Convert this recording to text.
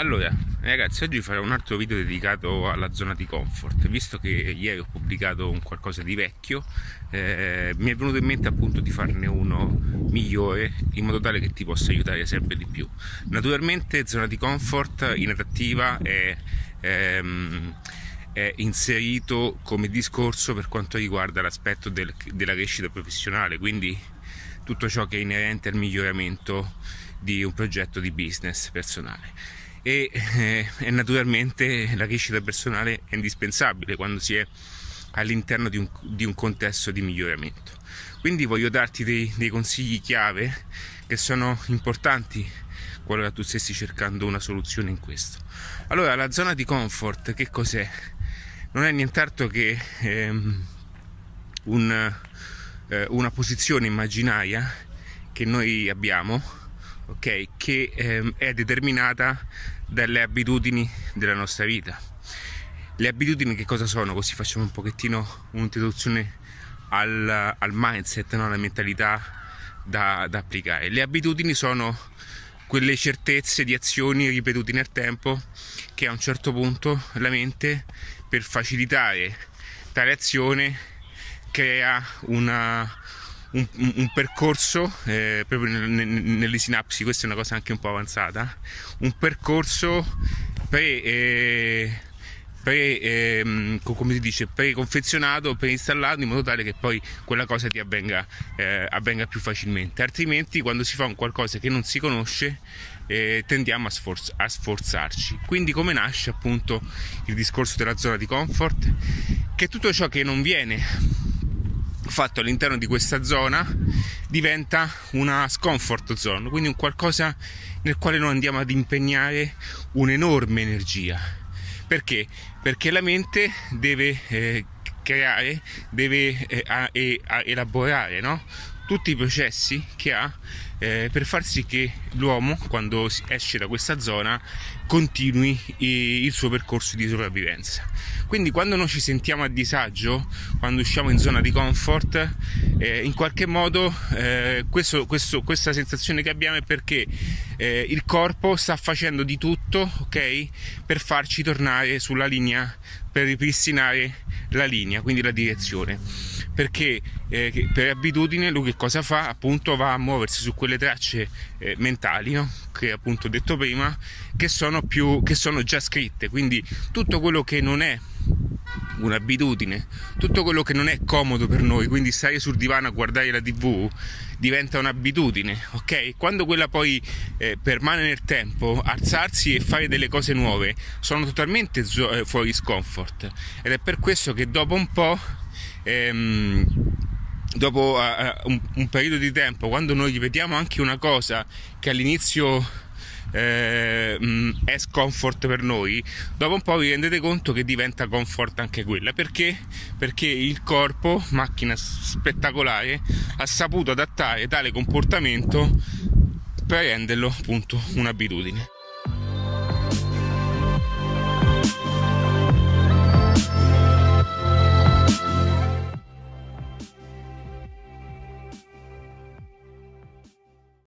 Allora, ragazzi, oggi farò un altro video dedicato alla zona di comfort. Visto che ieri ho pubblicato un qualcosa di vecchio, eh, mi è venuto in mente appunto di farne uno migliore in modo tale che ti possa aiutare sempre di più. Naturalmente, zona di comfort in adattiva è, ehm, è inserito come discorso per quanto riguarda l'aspetto del, della crescita professionale, quindi tutto ciò che è inerente al miglioramento di un progetto di business personale e, eh, naturalmente la crescita personale è indispensabile quando si è all'interno di un, di un contesto di miglioramento. Quindi voglio darti dei, dei consigli chiave che sono importanti qualora tu stessi cercando una soluzione in questo. Allora, la zona di comfort che cos'è? Non è nient'altro che ehm, un, eh, una posizione immaginaria che noi abbiamo ok? Che ehm, è determinata dalle abitudini della nostra vita. Le abitudini che cosa sono? Così facciamo un pochettino un'introduzione al, al mindset, no? alla mentalità da, da applicare. Le abitudini sono quelle certezze di azioni ripetute nel tempo che a un certo punto la mente per facilitare tale azione crea una, un, un percorso eh, proprio nelle sinapsi, questa è una cosa anche un po' avanzata, un percorso pre, eh, pre eh, come si dice, preconfezionato, preinstallato in modo tale che poi quella cosa ti avvenga, eh, avvenga più facilmente. Altrimenti quando si fa un qualcosa che non si conosce eh, tendiamo a, sforz- a, sforzarci. Quindi come nasce appunto il discorso della zona di comfort? Che tutto ciò che non viene fatto all'interno di questa zona diventa una scomfort zone, quindi un qualcosa nel quale noi andiamo ad impegnare un'enorme energia. Perché? Perché la mente deve eh, creare, deve eh, a, a, elaborare no? Tutti i processi che ha eh, per far sì che l'uomo, quando esce da questa zona, continui il suo percorso di sopravvivenza. Quindi quando noi ci sentiamo a disagio, quando usciamo in zona di comfort, eh, in qualche modo eh, questo, questo, questa sensazione che abbiamo è perché eh, il corpo sta facendo di tutto okay, per farci tornare sulla linea, per ripristinare la linea, quindi la direzione perché eh, per abitudine lui che cosa fa? Appunto va a muoversi su quelle tracce eh, mentali no? che appunto ho detto prima che sono, più, che sono già scritte quindi tutto quello che non è un'abitudine, tutto quello che non è comodo per noi, quindi stare sul divano a guardare la tv diventa un'abitudine, ok? Quando quella poi eh, permane nel tempo, alzarsi e fare delle cose nuove sono totalmente zo- eh, fuori scomfort ed è per questo che dopo un po' ehm, dopo uh, un, un, periodo di tempo, quando noi ripetiamo anche una cosa che all'inizio eh, è scomfort per noi, dopo un po' vi rendete conto che diventa comfort anche quella. Perché? Perché il corpo, macchina spettacolare, ha saputo adattare tale comportamento per renderlo appunto un'abitudine.